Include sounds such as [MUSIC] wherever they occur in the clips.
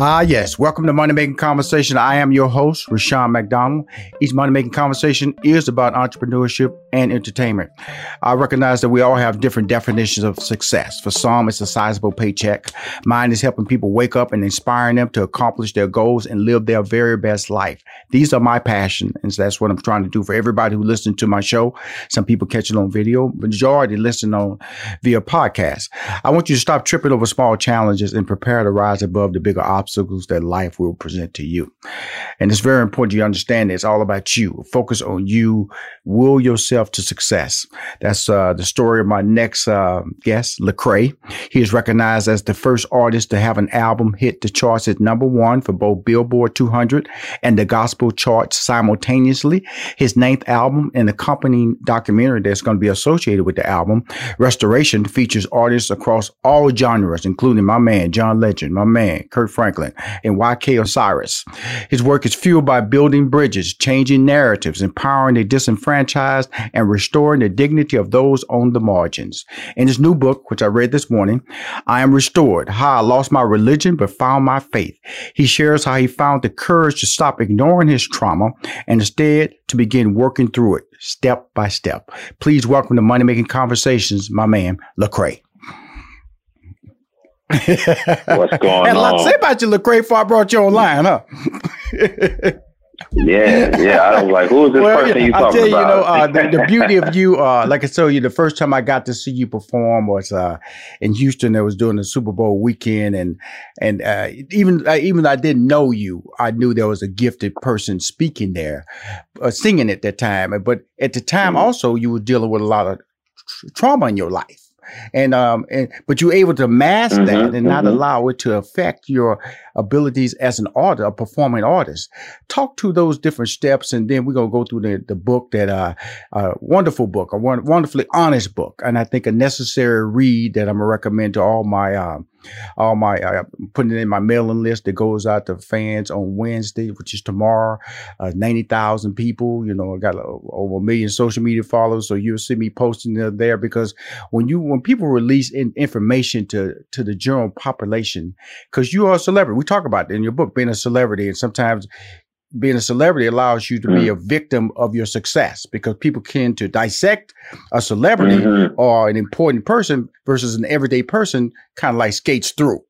Ah, yes. Welcome to Money Making Conversation. I am your host, Rushion McDonald. Each Money Making Conversation is about entrepreneurship and entertainment. I recognize that we all have different definitions of success. For some, it's a sizable paycheck. Mine is helping people wake up and inspiring them to accomplish their goals and live their very best life. These are my passion, and so that's what I'm trying to do for everybody who listens to my show. Some people catch it on video, majority listen on via podcast. I want you to stop tripping over small challenges and prepare to rise above the bigger obstacles that life will present to you. And it's very important you understand that it's all about you. Focus on you. Will yourself to success. That's uh, the story of my next uh, guest, Lecrae. He is recognized as the first artist to have an album hit the charts at number one for both Billboard 200 and the gospel charts simultaneously. His ninth album and accompanying documentary that's going to be associated with the album, Restoration, features artists across all genres, including my man, John Legend, my man, Kirk Franklin, and YK Osiris. His work is fueled by building bridges, changing narratives, empowering the disenfranchised, and restoring the dignity of those on the margins. In his new book, which I read this morning, I Am Restored How I Lost My Religion but Found My Faith. He shares how he found the courage to stop ignoring his trauma and instead to begin working through it step by step. Please welcome to Money Making Conversations, my man, Lecrae. What's going Had a lot on? to say about you, Lecrae, before I brought you online, huh? [LAUGHS] Yeah, yeah. I was like, who is this person you talking tell you, you know, uh, about? the, the beauty of you, uh, like I told you, the first time I got to see you perform was uh, in Houston. That was during the Super Bowl weekend, and and uh, even uh, even though I didn't know you, I knew there was a gifted person speaking there, uh, singing at that time. But at the time, Mhm. also, you were dealing with a lot of tr- trauma in your life. And um and but you're able to mask that Mhm, and not mhm. allow it to affect your abilities as an artist, a performing artist talk to those different steps and then we're going to go through the, the book that uh a wonderful book a wonderfully honest book and i think a necessary read that i'm going to recommend to all my um all my uh, I'm putting it in my mailing list that goes out to fans on wednesday which is tomorrow. Uh 90,000 people you know i got uh, over a million social media followers so you'll see me posting there because when you when people release in, information to to the general population because you are a celebrity. We talk about in your book being a celebrity and sometimes being a celebrity allows you to be a victim of your success because people tend to dissect a celebrity Mhm. or an important person versus an everyday person kind of like skates through.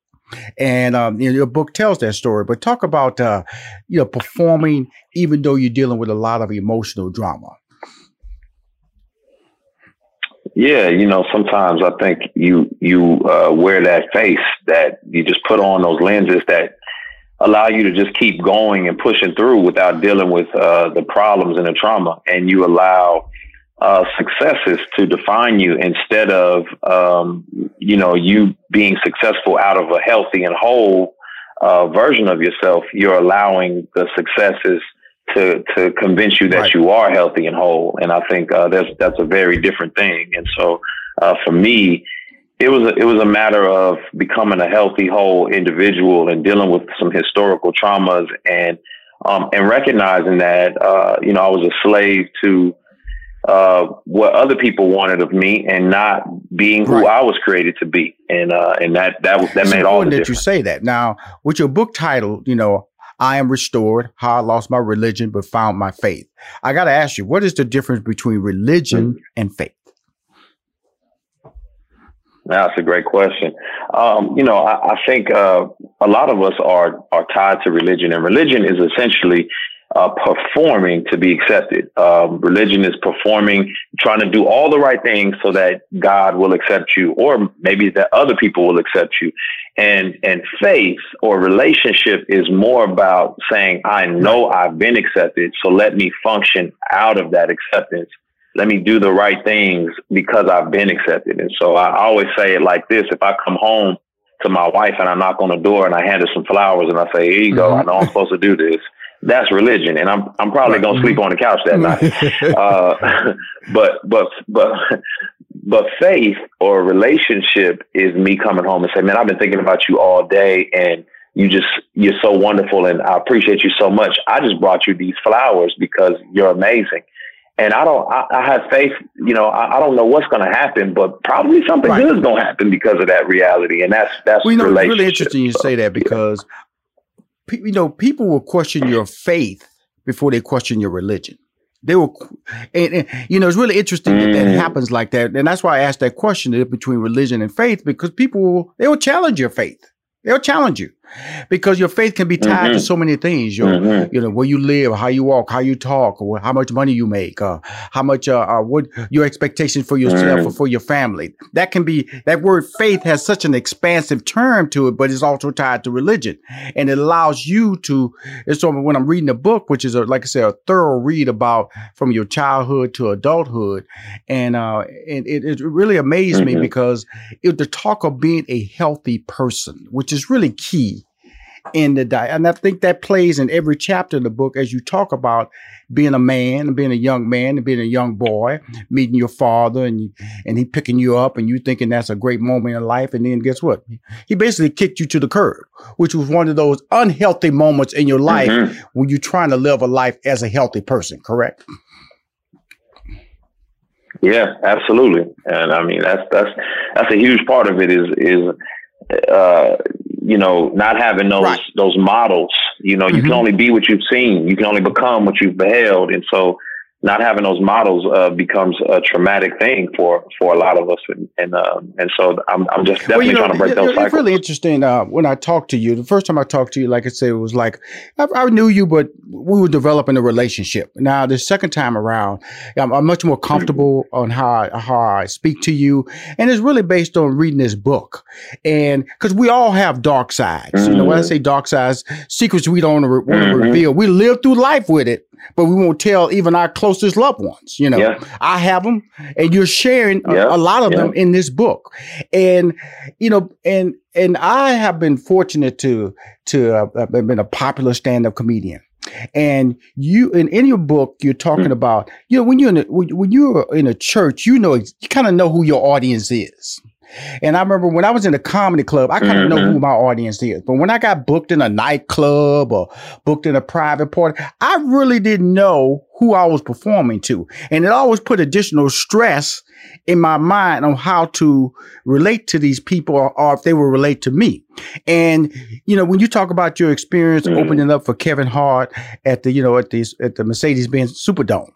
And um, you know, your book tells that story but talk about uh, you know performing even though you're dealing with a lot of emotional drama. Yeah, you know, sometimes I think you you uh, wear that face that you just put on those lenses that allow you to just keep going and pushing through without dealing with uh, the problems and the trauma, and you allow uh, successes to define you instead of um, you know you being successful out of a healthy and whole uh, version of yourself. You're allowing the successes to to convince you that Right. you are healthy and whole. And I think uh, that's that's a very different thing. And so uh, for me, it was a, it was a matter of becoming a healthy whole individual and dealing with some historical traumas and um, and recognizing that uh, you know I was a slave to uh, what other people wanted of me and not being who Right. I was created to be. And uh, and that that was that it's made all the important that you say that now with your book title you know i am restored how i lost my religion but found my faith i got to ask you what is the difference between religion and faith That's a great question. Um, you know, I, I think uh, a lot of us are are tied to religion, and religion is essentially uh, performing to be accepted. Um, religion is performing, trying to do all the right things so that God will accept you, or maybe that other people will accept you. And and faith or relationship is more about saying, I know I've been accepted, so let me function out of that acceptance let me do the right things because I've been accepted. And so I always say it like this. If I come home to my wife and I knock on the door and I hand her some flowers and I say, here you go. I know I'm supposed to do this. That's religion. And I'm, I'm probably going to sleep on the couch that night. [LAUGHS] Uh, [LAUGHS] but, but, but, but faith or relationship is me coming home and say, man, I've been thinking about you all day and you just, you're so wonderful. And I appreciate you so much. I just brought you these flowers because you're amazing. And I don't, I, I have faith, you know, I, I don't know what's going to happen, but probably something Right. good is going to happen because of that reality. And that's, that's well you know it's really interesting you So, say that because you know, people will question your faith before they question your religion. They will, and, and, you know, it's really interesting that that mm. happens like that, and that's why I asked that question between religion and faith because people will, they will challenge your faith. They'll challenge you because your faith can be tied mm-hmm. to so many things. Your, mm-hmm. you know, where you live, how you walk, how you talk, or how much money you make, uh, how much, uh, uh, what your expectations for yourself mm-hmm. or for your family. That can be that word faith has such an expansive term to it, but it's also tied to religion, and it allows you to. And so when I'm reading a book, which is a, like I said, a thorough read about from your childhood to adulthood, and uh, and it, it really amazed me mm-hmm. because it the talk of being a healthy person, which is really key in the diet. And I think that plays in every chapter of the book as you talk about being a man, and being a young man, and being a young boy, meeting your father, and you, and he picking you up, and you thinking that's a great moment in life, and then guess what? He basically kicked you to the curb, which was one of those unhealthy moments in your life mm-hmm. when you're trying to live a life as a healthy person. Correct? Yeah, absolutely. And I mean that's that's that's a huge part of it is is uh, you know, not having those right. those models. You know, mm-hmm. you can mm-hmm. only be what you've seen. You can only become what you've beheld, and so not having those models uh, becomes a traumatic thing for for a lot of us, and and, uh, and so I'm I'm just definitely well, you know, trying to break those cycles. It's really interesting. Uh, when I talked to you, the first time I talked to you, like I said, it was like I, I, knew you, but we were developing a relationship. Now the second time around, I'm, I'm much more comfortable mm-hmm. on how I, how I speak to you, and it's really based on reading this book, and because we all have dark sides. Mm-hmm. You know, when I mm-hmm. say dark sides, secrets we don't want to mm-hmm. reveal. We live through life with it but we won't tell even our closest loved ones. You know, yeah. I have them, and you're sharing a, yeah. a lot of yeah. them in this book, and you know, and and I have been fortunate to to uh, have been a popular stand up comedian. And you, in, in your book, you're talking mm. about, you know, when you're in a, when you're in a church, you know, you kind of know who your audience is. And I remember when I was in a comedy club, I kind of mm-hmm. know who mm-hmm. my audience is. But when I got booked in a nightclub or booked in a private party, I really didn't know who I was performing to. And it always put additional stress in my mind on how to relate to these people or, or if they will relate to me. And, you know, when you talk about your experience mm-hmm. opening up for Kevin Hart at the, you know, at the, at the Mercedes-Benz Superdome,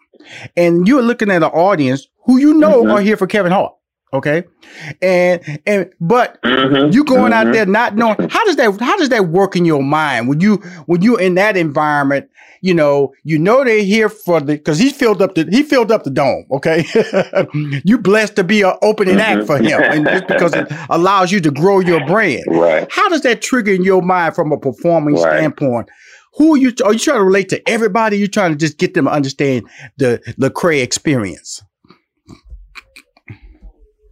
and you're looking at an audience who you know mm-hmm. are here for Kevin Hart. Okay. And and but mm-hmm, you going mm-hmm. out there not knowing how does that how does that work in your mind when you when you're in that environment, you know, you know they're here for the because he filled up the he filled up the dome, okay? [LAUGHS] you blessed to be an opening mm-hmm. act for him and just because it [LAUGHS] allows you to grow your brand. Right. How does that trigger in your mind from a performing right. standpoint? Who are you are you trying to relate to everybody? You're trying to just get them to understand the Lecrae experience?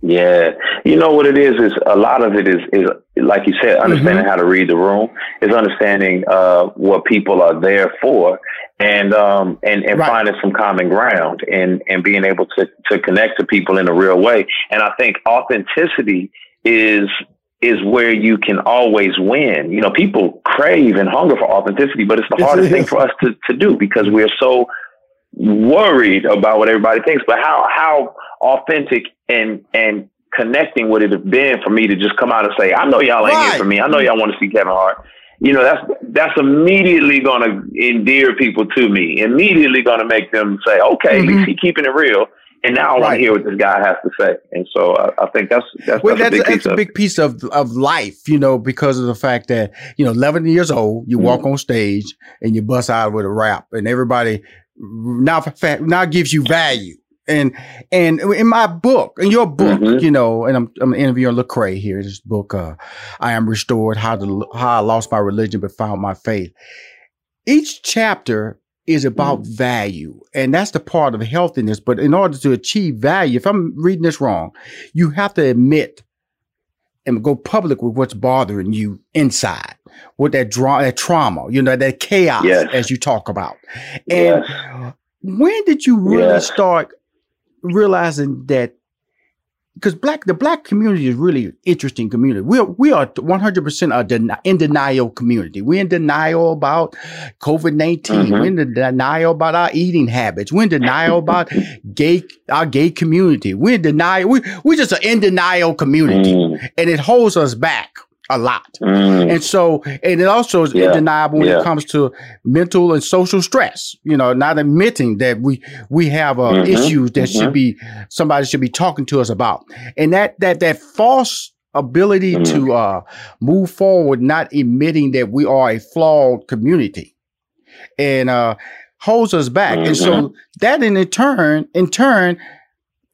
Yeah, you know what it is is a lot of it is is like you said, understanding mm-hmm. how to read the room is understanding uh, what people are there for, and um, and and right. finding some common ground and and being able to to connect to people in a real way. And I think authenticity is is where you can always win. You know, people crave and hunger for authenticity, but it's the hardest thing for us to to do because we're so worried about what everybody thinks. But how how authentic and and connecting would it have been for me to just come out and say, I know y'all ain't right. here for me. I know y'all want to see Kevin Hart. You know, that's that's immediately gonna endear people to me. Immediately gonna make them say, Okay, mm-hmm. at least mm-hmm. keeping it real. And now I right. want to hear what this guy has to say. And so uh, I think that's that's, well, that's, that's, a, big, that's piece, a big piece of of life, you know, because of the fact that you know, 11 years old, you mm-hmm. walk on stage and you bust out with a rap, and everybody now now gives you value and and in my book, in your book, mm-hmm. you know, and I'm I'm interviewing Lecrae here. This book, uh, I am restored. How to how I lost my religion but found my faith. Each chapter is about mm. value, and that's the part of healthiness. But in order to achieve value, if I'm reading this wrong, you have to admit and go public with what's bothering you inside, with that draw, that trauma, you know, that chaos yes. as you talk about. And yes. when did you really yes. start realizing that because black the black community is really interesting community. We are we are one hundred percent a den- in denial community. We're in denial about COVID 19 mm-hmm. We're in denial about our eating habits. We're in denial about gay our gay community. We're in denial. We we're just an in denial community, mm. and it holds us back a lot. Mm. And so, and it also is yeah. undeniable when yeah. it comes to mental and social stress. You know, not admitting that we we have uh, mm-hmm. issues that mm-hmm. should be somebody should be talking to us about, and that that that false ability mm-hmm. to uh, move forward, not admitting that we are a flawed community, and uh, holds us back. And so mm-hmm. that in turn, in turn,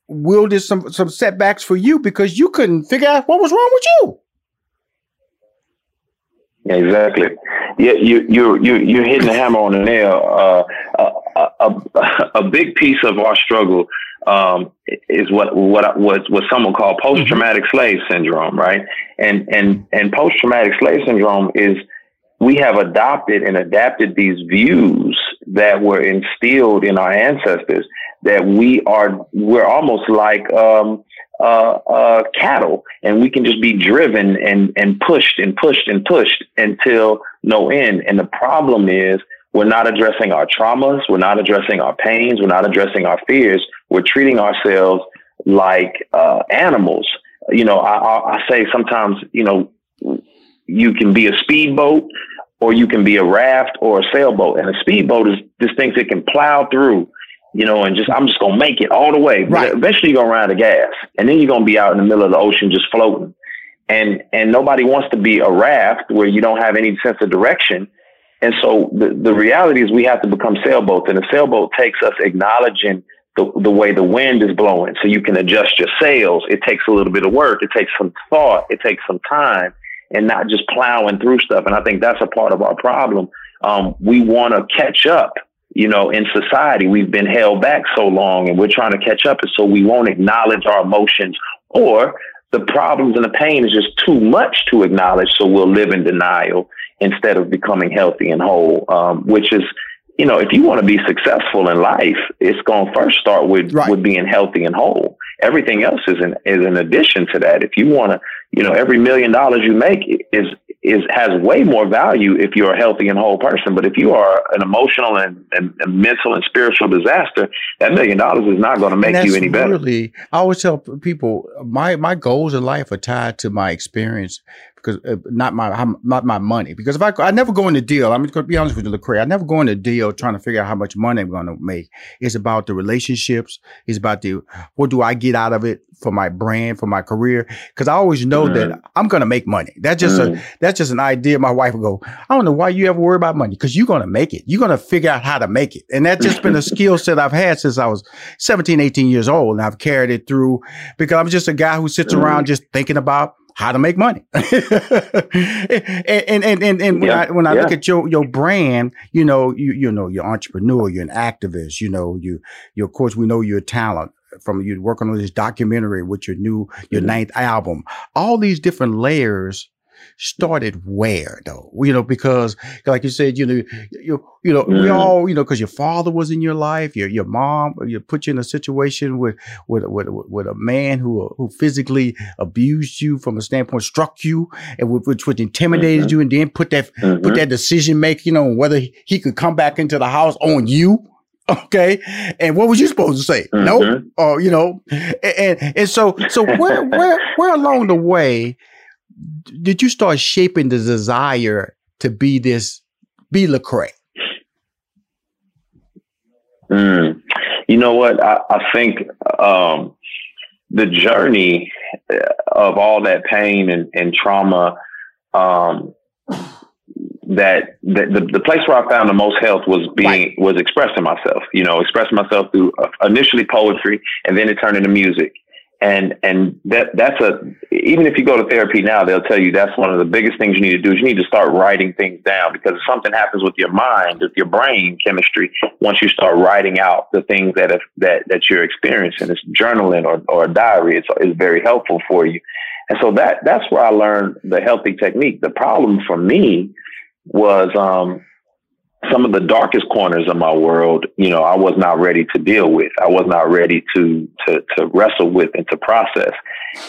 wielded some some setbacks for you because you couldn't figure out what was wrong with you. Exactly. Yeah, you you you you're hitting the hammer on the nail. Uh, a, a, a big piece of our struggle um, is what what what what someone called post traumatic mm-hmm. slave syndrome, right? And and and post traumatic slave syndrome is we have adopted and adapted these views that were instilled in our ancestors that we are we're almost like um, uh, uh, cattle, and we can just be driven and and pushed and pushed and pushed until no end. And the problem is we're not addressing our traumas, we're not addressing our pains, we're not addressing our fears. We're treating ourselves like uh, animals. You know, I, I, I say sometimes, you know, you can be a speedboat or you can be a raft or a sailboat. And a speedboat is this thing that can plow through you know, and just I'm just gonna make it all the way. Right. But eventually you're gonna run out of gas. And then you're gonna be out in the middle of the ocean just floating. And and nobody wants to be a raft where you don't have any sense of direction. And so the, the reality is we have to become sailboats. And a sailboat takes us acknowledging the, the way the wind is blowing. So you can adjust your sails. It takes a little bit of work. It takes some thought. It takes some time and not just plowing through stuff. And I think that's a part of our problem. Um, we want to catch up you know, in society, we've been held back so long and we're trying to catch up. And so we won't acknowledge our emotions or the problems and the pain is just too much to acknowledge. So we'll live in denial instead of becoming healthy and whole, um, which is, you know, if you want to be successful in life, it's going to first start with, right. with being healthy and whole. Everything else is an, is an addition to that. If you want to, you know, every million dollars you make is is has way more value if you're a healthy and whole person. But if you are an emotional and, and, and mental and spiritual disaster, that million dollars is not going to make you any better. Really, I always tell people my my goals in life are tied to my experience because uh, not my not my money. Because if I I never go in the deal, I'm going to be honest with you, Lecrae. I never go in the deal trying to figure out how much money I'm going to make. It's about the relationships. It's about the what do I get out of it for my brand, for my career. Because I always know that I'm going to make money. That's just a that's just an idea. My wife will go. I don't know why you ever worry about money because you're going to make it. You're going to figure out how to make it, and that's just been a skill [LAUGHS] set I've had since I was 17, 18 years old, and I've carried it through because I'm just a guy who sits around just thinking about how to make money. [LAUGHS] and, and, and, and, when yeah, I, when I yeah. look at your, your brand, you know, you, you know, you're entrepreneur, you're an activist, you know, you, you, of course, we know you're a talent from you working on this documentary with your new, your mm-hmm. ninth album, all these different layers started where though? You know, because like you said, you know, you you know, mm. we all, you know, because your father was in your life, your your mom, you put you in a situation with with with, with a man who who physically abused you from a standpoint, struck you, and which which intimidated mm-hmm. you, and then put that mm-hmm. put that decision making on whether he could come back into the house on you. [LAUGHS] Okay. And what was you supposed to say? Mm-hmm. No. Or, you know, and, and, and so, so where, where, where along the way did you start shaping the desire to be this, be Lecrae? Mm. You know what? I, I think um, the journey of all that pain and, and trauma, um, that the, the place where I found the most health was being right. was expressing myself. You know, expressing myself through uh, initially poetry, and then it turned into music and and that that's a even if you go to therapy now they'll tell you that's one of the biggest things you need to do is you need to start writing things down because if something happens with your mind with your brain chemistry once you start writing out the things that have, that that you're experiencing it's journaling or, or a diary it's, is very helpful for you. And so that that's where I learned the healthy technique. The problem for me was um some of the darkest corners of my world, you know, I was not ready to deal with. I was not ready to to to wrestle with and to process.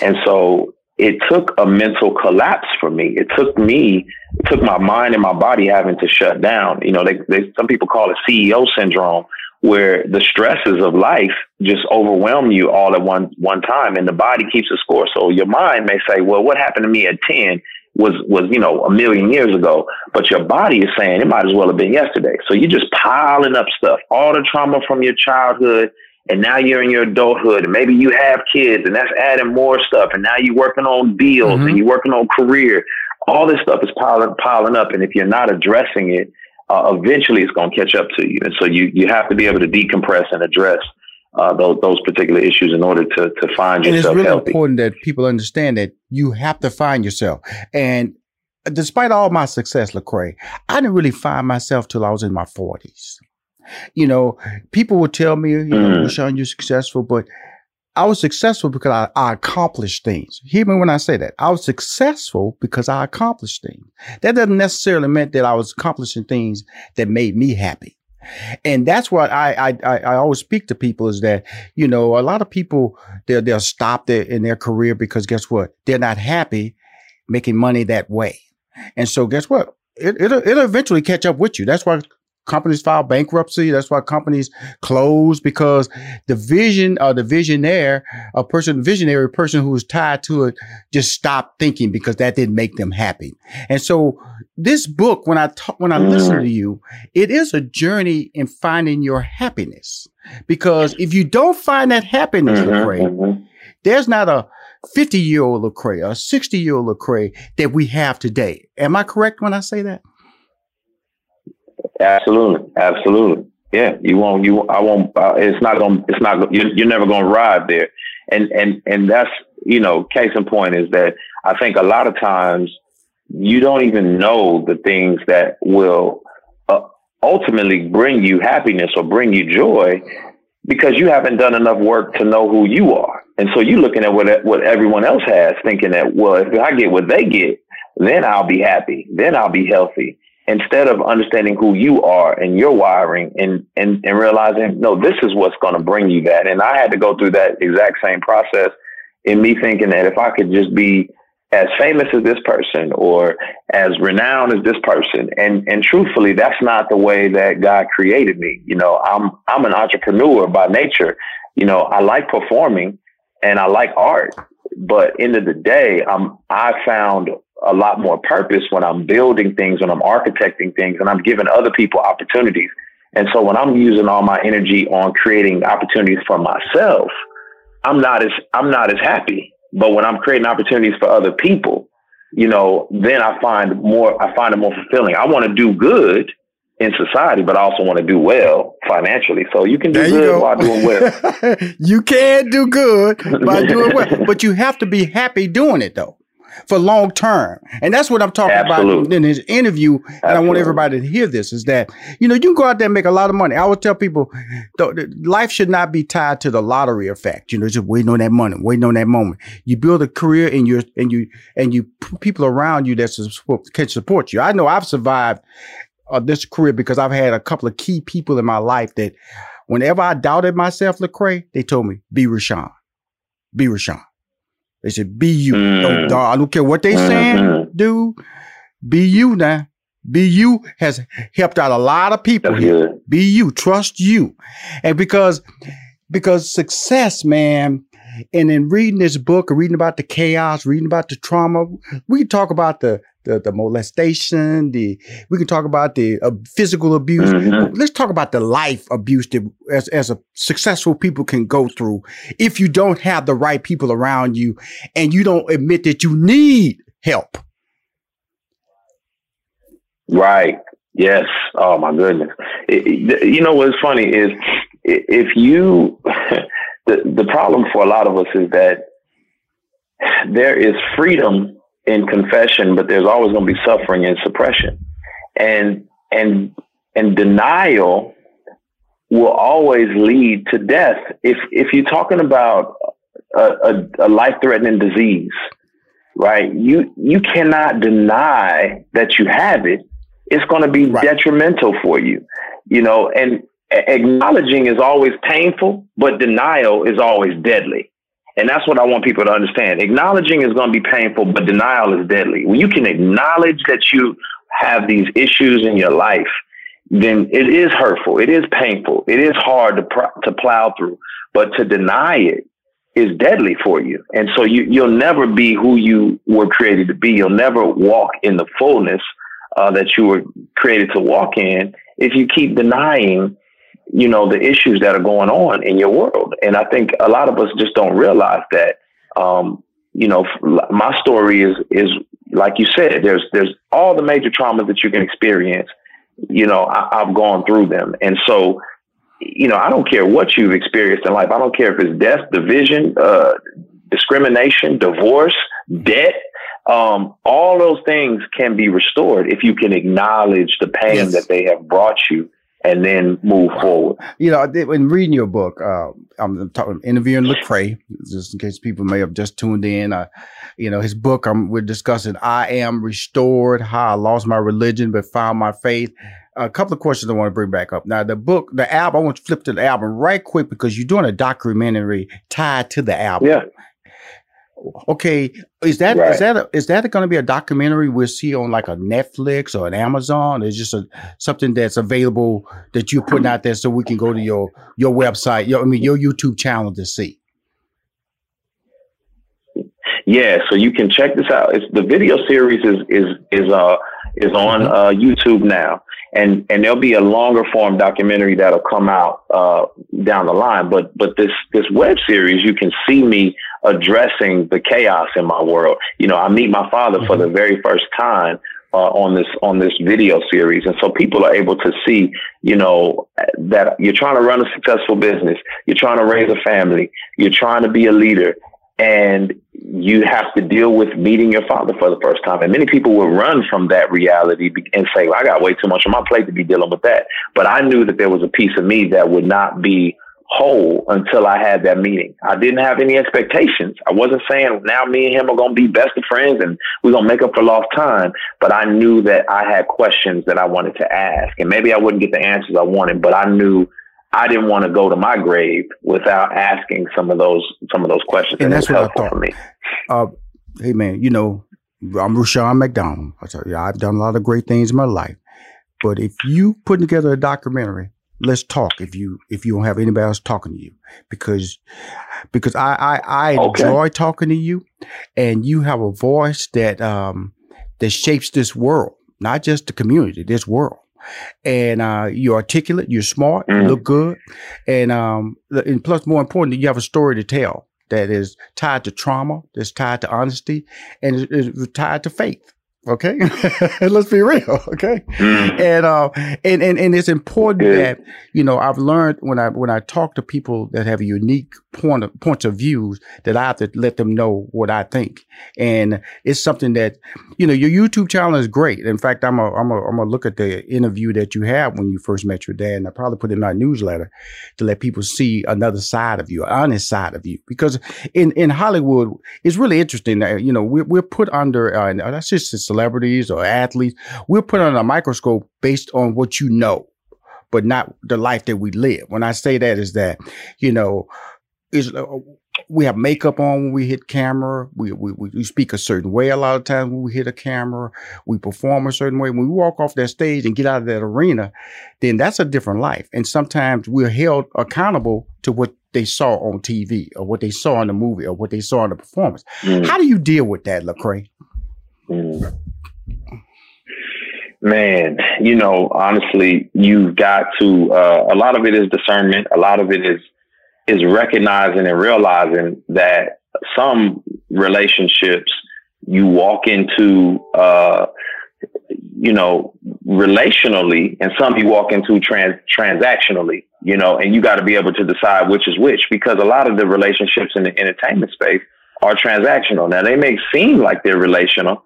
And so it took a mental collapse for me. It took me, it took my mind and my body having to shut down. You know, they, they some people call it CEO syndrome, where the stresses of life just overwhelm you all at one one time, and the body keeps a score. So your mind may say, "Well, what happened to me at ten? Was was you know a million years ago, but your body is saying it might as well have been yesterday. So you're just piling up stuff, all the trauma from your childhood, and now you're in your adulthood, and maybe you have kids, and that's adding more stuff, and now you're working on deals, mm-hmm. and you're working on career. All this stuff is piling piling up, and if you're not addressing it, uh, eventually it's going to catch up to you. And so you you have to be able to decompress and address uh, those those particular issues in order to to find and yourself. And it's really healthy. important that people understand that you have to find yourself. And despite all my success, Lecrae, I didn't really find myself till I was in my forties. You know, people would tell me, you know, mm. Sean, you're successful, but I was successful because I, I, accomplished things. Hear me when I say that. I was successful because I accomplished things. That doesn't necessarily mean that I was accomplishing things that made me happy. And that's what I, I, I always speak to people is that, you know, a lot of people, they'll, they'll stop their, in their career because guess what? They're not happy making money that way. And so guess what? It, it'll, it'll eventually catch up with you. That's why companies file bankruptcy. That's why companies close because the vision or the visionaire, a person, visionary person who's tied to it, just stopped thinking because that didn't make them happy. And so this book, when I talk, when I mm. listen to you, it is a journey in finding your happiness. Because if you don't find that happiness, mm-hmm, Lecrae, mm-hmm. there's not a 50 year old Lecrae, a 60 year old Lecrae that we have today. Am I correct when I say that? Absolutely, absolutely. Yeah, you won't. You, I won't. Uh, it's not gonna. It's not. You're, you're never going to arrive there. And and and that's you know, case in point is that I think a lot of times you don't even know the things that will uh, ultimately bring you happiness or bring you joy because you haven't done enough work to know who you are. And so you're looking at what what everyone else has, thinking that well, if I get what they get, then I'll be happy, then I'll be healthy instead of understanding who you are and your wiring and, and, and realizing, no, this is what's going to bring you that. And I had to go through that exact same process in me thinking that if I could just be as famous as this person or as renowned as this person. And, and truthfully, that's not the way that God created me. You know, I'm, I'm an entrepreneur by nature. You know, I like performing and I like art, but end of the day, I'm, I found a lot more purpose when I'm building things, when I'm architecting things, and I'm giving other people opportunities. And so when I'm using all my energy on creating opportunities for myself, I'm not as I'm not as happy. But when I'm creating opportunities for other people, you know, then I find more I find it more fulfilling. I want to do good in society, but I also want to do well financially. So you can do there good go. while doing well. [LAUGHS] you can do good by doing well, [LAUGHS] but you have to be happy doing it though for long term. And that's what I'm talking Absolutely. about in his interview. Absolutely. And I want everybody to hear this is that, you know, you can go out there and make a lot of money. I would tell people life should not be tied to the lottery effect. You know, just waiting on that money, waiting on that moment. You build a career and you and you, and you people around you that can support you. I know I've survived uh, this career because I've had a couple of key people in my life that whenever I doubted myself, Lecrae, they told me, be Rushion. Be Rushion. They said, be you. Mm. I don't care what they saying, mm-hmm. dude. Be you now. Be you has helped out a lot of people That's here. Good. Be you. Trust you. And because, because success, man, and in reading this book, reading about the chaos, reading about the trauma, we can talk about the the, the molestation, the we can talk about the uh, physical abuse. Mm-hmm. Let's talk about the life abuse that as, as a successful people can go through if you don't have the right people around you and you don't admit that you need help. Right. Yes. Oh my goodness. It, it, you know what's funny is if you [LAUGHS] the the problem for a lot of us is that there is freedom in confession, but there's always going to be suffering and suppression, and and and denial will always lead to death. If if you're talking about a, a, a life threatening disease, right? You you cannot deny that you have it. It's going to be right. detrimental for you, you know. And acknowledging is always painful, but denial is always deadly. And that's what I want people to understand. Acknowledging is going to be painful, but denial is deadly. When you can acknowledge that you have these issues in your life, then it is hurtful. It is painful. It is hard to, pr- to plow through, but to deny it is deadly for you. And so you, you'll never be who you were created to be. You'll never walk in the fullness uh, that you were created to walk in if you keep denying, you know, the issues that are going on in your world. And I think a lot of us just don't realize that. Um, you know, my story is is like you said. There's there's all the major traumas that you can experience. You know, I, I've gone through them, and so you know, I don't care what you've experienced in life. I don't care if it's death, division, uh, discrimination, divorce, debt. Um, all those things can be restored if you can acknowledge the pain yes. that they have brought you and then move forward. You know, in reading your book, uh, I'm talking interviewing Lecrae, just in case people may have just tuned in. Uh, you know, his book, um, we're discussing I Am Restored, How I Lost My Religion But Found My Faith a couple of questions I want to bring back up. Now, the book, the album, I want to flip to the album right quick because you're doing a documentary tied to the album. Yeah. Okay, is that right. is that a, is that going to be a documentary we'll see on like a Netflix or an Amazon? Is just a something that's available that you're putting out there so we can go to your your website, your I mean your YouTube channel to see. Yeah, so you can check this out. It's the video series is is is uh is on mm-hmm. uh, YouTube now and and there'll be a longer form documentary that'll come out uh, down the line. But but this this web series, you can see me addressing the chaos in my world. You know, I meet my father mm-hmm. for the very first time uh, on this on this video series, and so people are able to see, you know, that you're trying to run a successful business, you're trying to raise a family, you're trying to be a leader, and you have to deal with meeting your father for the first time. And many people will run from that reality and say, well, I got way too much on my plate to be dealing with that. But I knew that there was a piece of me that would not be whole until I had that meeting. I didn't have any expectations. I wasn't saying now me and him are going to be best of friends and we're going to make up for lost time. But I knew that I had questions that I wanted to ask. And maybe I wouldn't get the answers I wanted, but I knew I didn't want to go to my grave without asking some of those some of those questions. And, that's what I thought. For me. Uh, hey man, you know, I'm Rushion McDonald. I tell you, I've done a lot of great things in my life. But if you put together a documentary, let's talk. If you if you don't have anybody else talking to you, because because I I, I okay. enjoy talking to you, and you have a voice that um that shapes this world, not just the community, this world and uh, you're articulate, you're smart, mm-hmm. you look good, and um, and plus, more importantly, you have a story to tell that is tied to trauma, that's tied to honesty, and is, is tied to faith. Okay, [LAUGHS] let's be real. Okay, mm. and uh, and and and it's important that you know I've learned when I when I talk to people that have a unique point of points of views that I have to let them know what I think, and it's something that you know your YouTube channel is great. In fact, I'm a I'm a I'm gonna look at the interview that you had when you first met your dad, and I probably put in my newsletter to let people see another side of you, an honest side of you, because in in Hollywood it's really interesting that you know we're we're put under uh, that's just celebrities or athletes, we're put under a microscope based on what you know, but not the life that we live. When I say that is that, you know, is uh, we have makeup on when we hit camera. We, we we speak a certain way a lot of times when we hit a camera. We perform a certain way. When we walk off that stage and get out of that arena, then that's a different life. And sometimes we're held accountable to what they saw on TV or what they saw in the movie or what they saw in the performance. Mm. How do you deal with that, Lecrae? Mm. Man, you know, honestly, you've got to. Uh, a lot of it is discernment. A lot of it is is recognizing and realizing that some relationships you walk into, uh, you know, relationally, and some you walk into trans transactionally. You know, and you got to be able to decide which is which because a lot of the relationships in the entertainment space are transactional. Now they may seem like they're relational,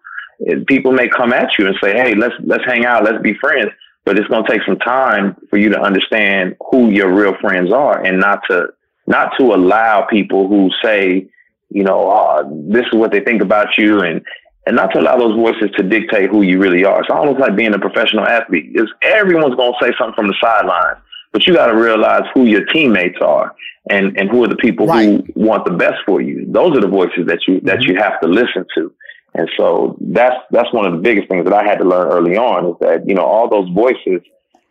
people may come at you and say, "Hey, let's let's hang out, let's be friends," but it's going to take some time for you to understand who your real friends are, and not to not to allow people who say, you know, oh, this is what they think about you, and and not to allow those voices to dictate who you really are. It's almost like being a professional athlete. Is everyone's going to say something from the sidelines, but you got to realize who your teammates are and and who are the people right. who want the best for you. Those are the voices that you that mm-hmm. you have to listen to. And so that's that's one of the biggest things that I had to learn early on is that you know all those voices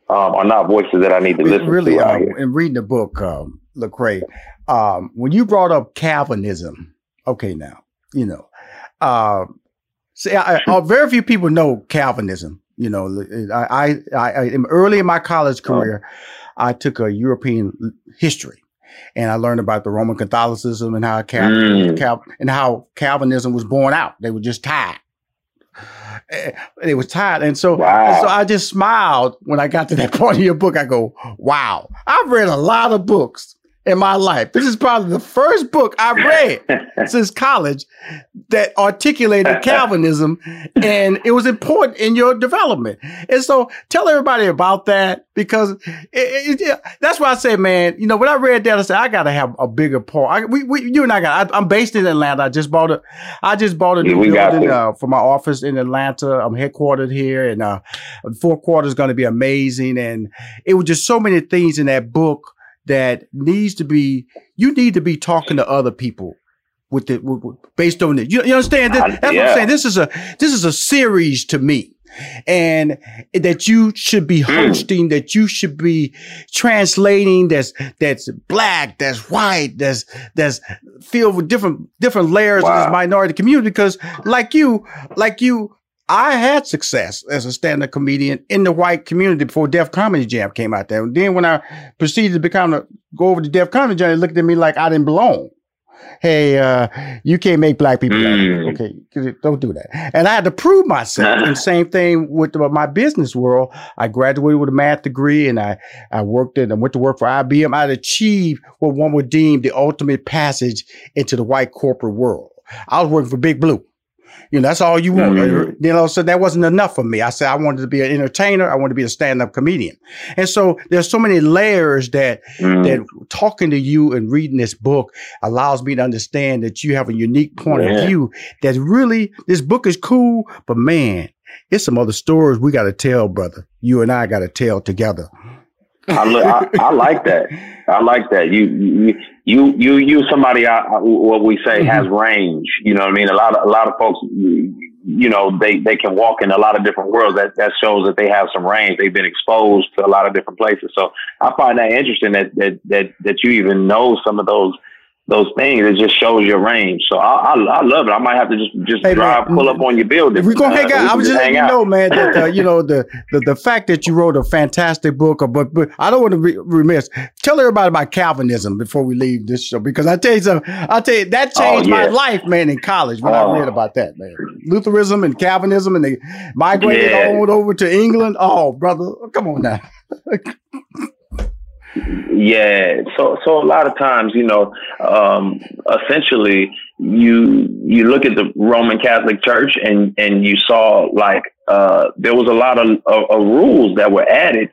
um, are not voices that I need to listen really, to. Really, uh, in reading the book, um, Lecrae, um, when you brought up Calvinism, okay, now you know. Uh, see, I, I, very few people know Calvinism. You know, I, I, I early in my college oh. career, I took a European history, and I learned about the Roman Catholicism and how Cal- mm. Cal- and how Calvinism was born out. They were just tied. Eh, they was tied, and so wow. so I just smiled when I got to that [LAUGHS] part of your book. I go, "Wow, I've read a lot of books." In my life. This is probably the first book I read [LAUGHS] since college that articulated [LAUGHS] Calvinism, and it was important in your development. And so, tell everybody about that because it, it, it, that's why I say, man, you know, when I read that, I said I got to have a bigger part. I, we, we, you and I got. I, am based in Atlanta. I just bought a, I just bought a new yeah, building uh, for my office in Atlanta. I'm headquartered here, and uh, fourth quarter is going to be amazing. And it was just so many things in that book that needs to be you need to be talking to other people with it based on it. You, you understand? This, that's yeah. what I'm saying. This is a this is a series to me. And that you should be hmm. hosting, mm. that you should be translating that's that's black, that's white, that's that's filled with different different layers wow. of this minority community. Because like you, like you, I had success as a stand-up comedian in the white community before Def Comedy Jam came out there. And then when I proceeded to become a, go over to Def Comedy Jam, they looked at me like I didn't belong. Hey, uh, you can't make black people mm. okay. Don't do that. And I had to prove myself. and [LAUGHS] same thing with my business world. I graduated with a math degree, and I I worked in. I went to work for IBM. I achieved what one would deem the ultimate passage into the white corporate world. I was working for Big Blue. You know, that's all you want. Mm-hmm. You know, so that wasn't enough for me. I said I wanted to be an entertainer. I wanted to be a stand-up comedian. And so there's so many layers that mm-hmm. that talking to you and reading this book allows me to understand that you have a unique point yeah. of view. That really this book is cool, but man, it's some other stories we got to tell, brother. You and I got to tell together. I, I, I, like that. I like that. You you you you, you somebody I, what we say mm-hmm. has range. You know what I mean? A lot of a lot of folks, you know, they they can walk in a lot of different worlds. That that shows that they have some range. They've been exposed to a lot of different places. So I find that interesting that that that that you even know some of those those things. It just shows your range. So I, I, I love it. I might have to just just hey, drive, man, pull up on your building. We're gonna uh, hang out. I was just letting you know, man, that uh, [LAUGHS] you know the, the the fact that you wrote a fantastic book. Uh, but but I don't want to be remiss. Tell everybody about Calvinism before we leave this show because I tell you something. I tell you that oh, changed oh, yeah. my life, man, in college when oh. I read about that, man. Lutheranism and Calvinism, and they migrated yeah. on over to England. Oh, brother, come on now. [LAUGHS] Yeah, so so a lot of times, you know, um, essentially, you you look at the Roman Catholic Church and and you saw like uh, there was a lot of, of, of rules that were added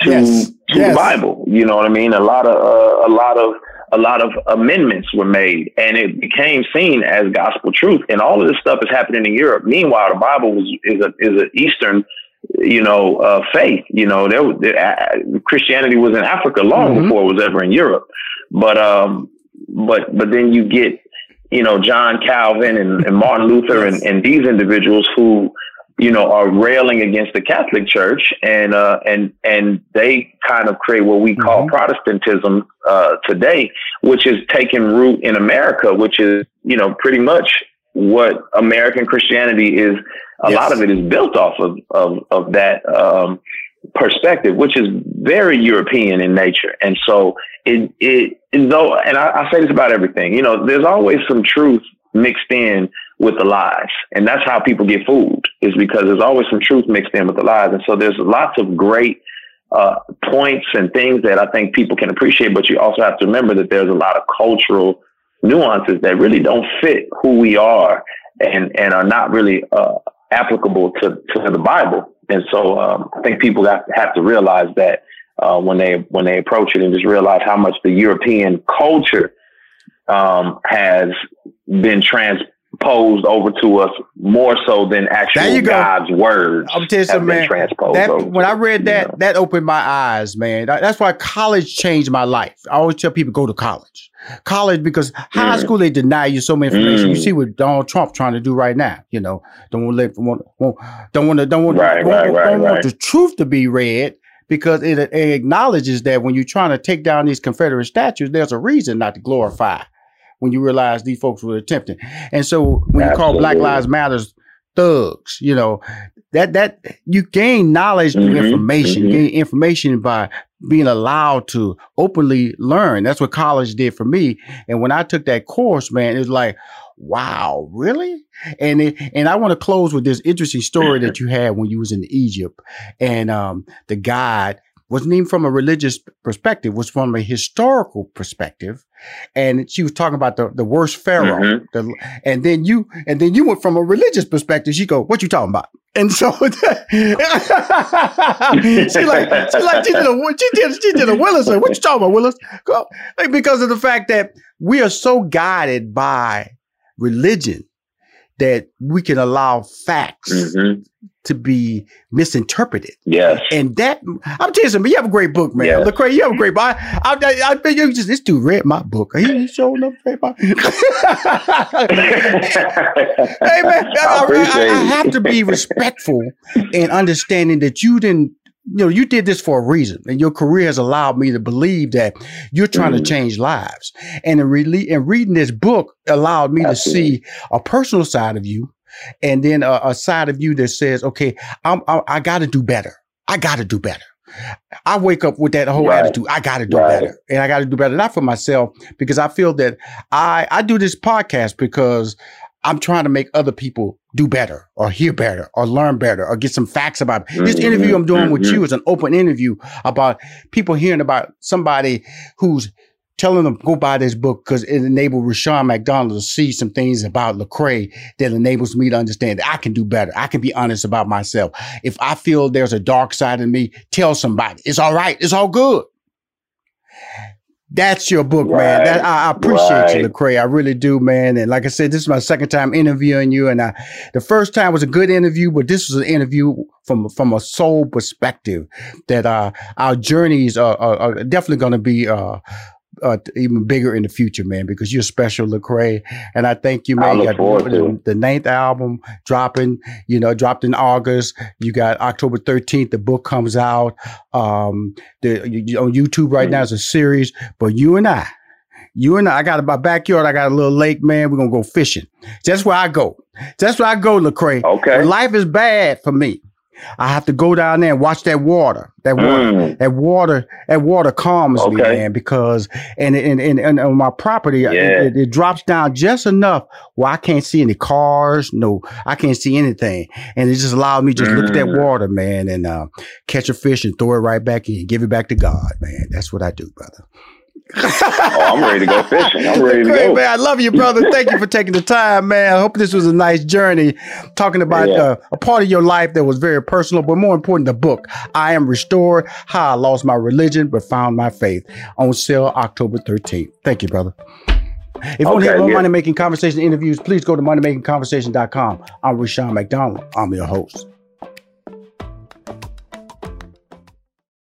to yes. to yes. the Bible. You know what I mean? A lot of uh, a lot of a lot of amendments were made, and it became seen as gospel truth. And all of this stuff is happening in Europe. Meanwhile, the Bible was is a is an Eastern you know, uh, faith. You know, there, there uh, Christianity was in Africa long mm-hmm. before it was ever in Europe. But um, but but then you get you know John Calvin and, and Martin Luther and, and these individuals who you know are railing against the Catholic Church and uh, and and they kind of create what we call mm-hmm. Protestantism uh, today, which is taking root in America, which is you know pretty much what American Christianity is a yes. lot of it is built off of of, of that um, perspective, which is very European in nature. And so it it though, and I, I say this about everything. You know, there's always some truth mixed in with the lies, and that's how people get fooled. Is because there's always some truth mixed in with the lies, and so there's lots of great. Uh, points and things that I think people can appreciate, but you also have to remember that there's a lot of cultural nuances that really don't fit who we are and and are not really uh, applicable to, to the Bible. And so um, I think people have, have to realize that uh, when they when they approach it and just realize how much the European culture um, has been transposed over to us more so than actual God's words. I'm telling you something, man. That, when I read that, that opened my eyes, man. That's why college changed my life. I always tell people go to college college because high mm. school they deny you so much information. Mm. You see what Donald Trump trying to do right now. You know, don't want to want, don't want to don't want right, don't, right, don't, right, don't want the truth to be read because it, it acknowledges that when you're trying to take down these Confederate statues, there's a reason not to glorify when you realize these folks were attempting. And so when you call Black Lives Matters thugs, you know, that that you gain knowledge through Mhm, information, mhm. you gain information by being allowed to openly learn. That's what college did for me. And when I took that course, man, it was like, wow, really? And it, and I want to close with this interesting story that you had when you was in Egypt, and um, the guide wasn't even from a religious perspective, was from a historical perspective, and she was talking about the, the worst pharaoh, Mhm. the, and then you and then you went from a religious perspective. She go, "What you talking about?" And so [LAUGHS] she like she like she did a she did she did a Willis. What you talking about, Willis? Go. Like, because of the fact that we are so guided by religion that we can allow facts Mhm. to be misinterpreted. Yes. And that I'm telling you something. You have a great book, man. Lecrae, you have a great book. I, I, I, you just this dude read my book. He, he showing up [LAUGHS] hey man, I, I, I- I have to be respectful and understanding that you didn't. You know, you did this for a reason, and your career has allowed me to believe that you're trying to Mhm. change lives. And in, re- and reading this book allowed me Absolutely. to see a personal side of you, and then a, a side of you that says, "Okay, I'm, I, I got to do better. I got to do better." I wake up with that whole Right. attitude. I got to do Right. better, and I got to do better. Not for myself because I feel that I I do this podcast because I'm trying to make other people do better, or hear better, or learn better, or get some facts about it. This Mhm, interview I'm doing with mhm. you is an open interview about people hearing about somebody who's telling them go buy this book because it enabled Rushion McDonald to see some things about Lecrae that enables me to understand that I can do better. I can be honest about myself. If I feel there's a dark side in me, tell somebody. It's all right. It's all good. That's your book, man. That I, I appreciate you, Right. Lecrae. I really do, man. And like I said, this is my second time interviewing you, and I, the first time was a good interview, but this was an interview from from a soul perspective. That uh, our journeys are, are, are definitely going to be uh, uh, even bigger in the future, man. Because you're special, Lecrae, and I thank you, man. I You look got forward the, the ninth album dropping. You know, dropped in August. You got October 13th. The book comes out. Um, the you, on YouTube right now is a series. But you and I, you and I, I got my backyard. I got a little lake, man. We're gonna go fishing. That's where I go. That's where I go, Lecrae. Okay. When life is bad for me, I have to go down there and watch that water. That water. Mm. That water, that water calms me, man, because and and and, and on my property, it- Yeah. it, it drops down just enough where I can't see any cars, no, I can't see anything, and it just allowed me just look at that Mm. water, man, and uh, catch a fish and throw it right back in, give it back to God, man. That's what I do, brother. Oh, I'm ready to go fishing. I'm ready to Great, go. man. I love you, brother. Thank you for taking the time, man. I hope this was a nice journey talking about Yeah. uh, a part of your life that was very personal, but more important, the book, I Am Restored How I Lost My Religion But Found My Faith, on sale October 13th. Thank you, brother. If you want to Okay, hear more yeah. money making conversation interviews, please go to moneymakingconversation.com. I'm Rushion McDonald. I'm your host.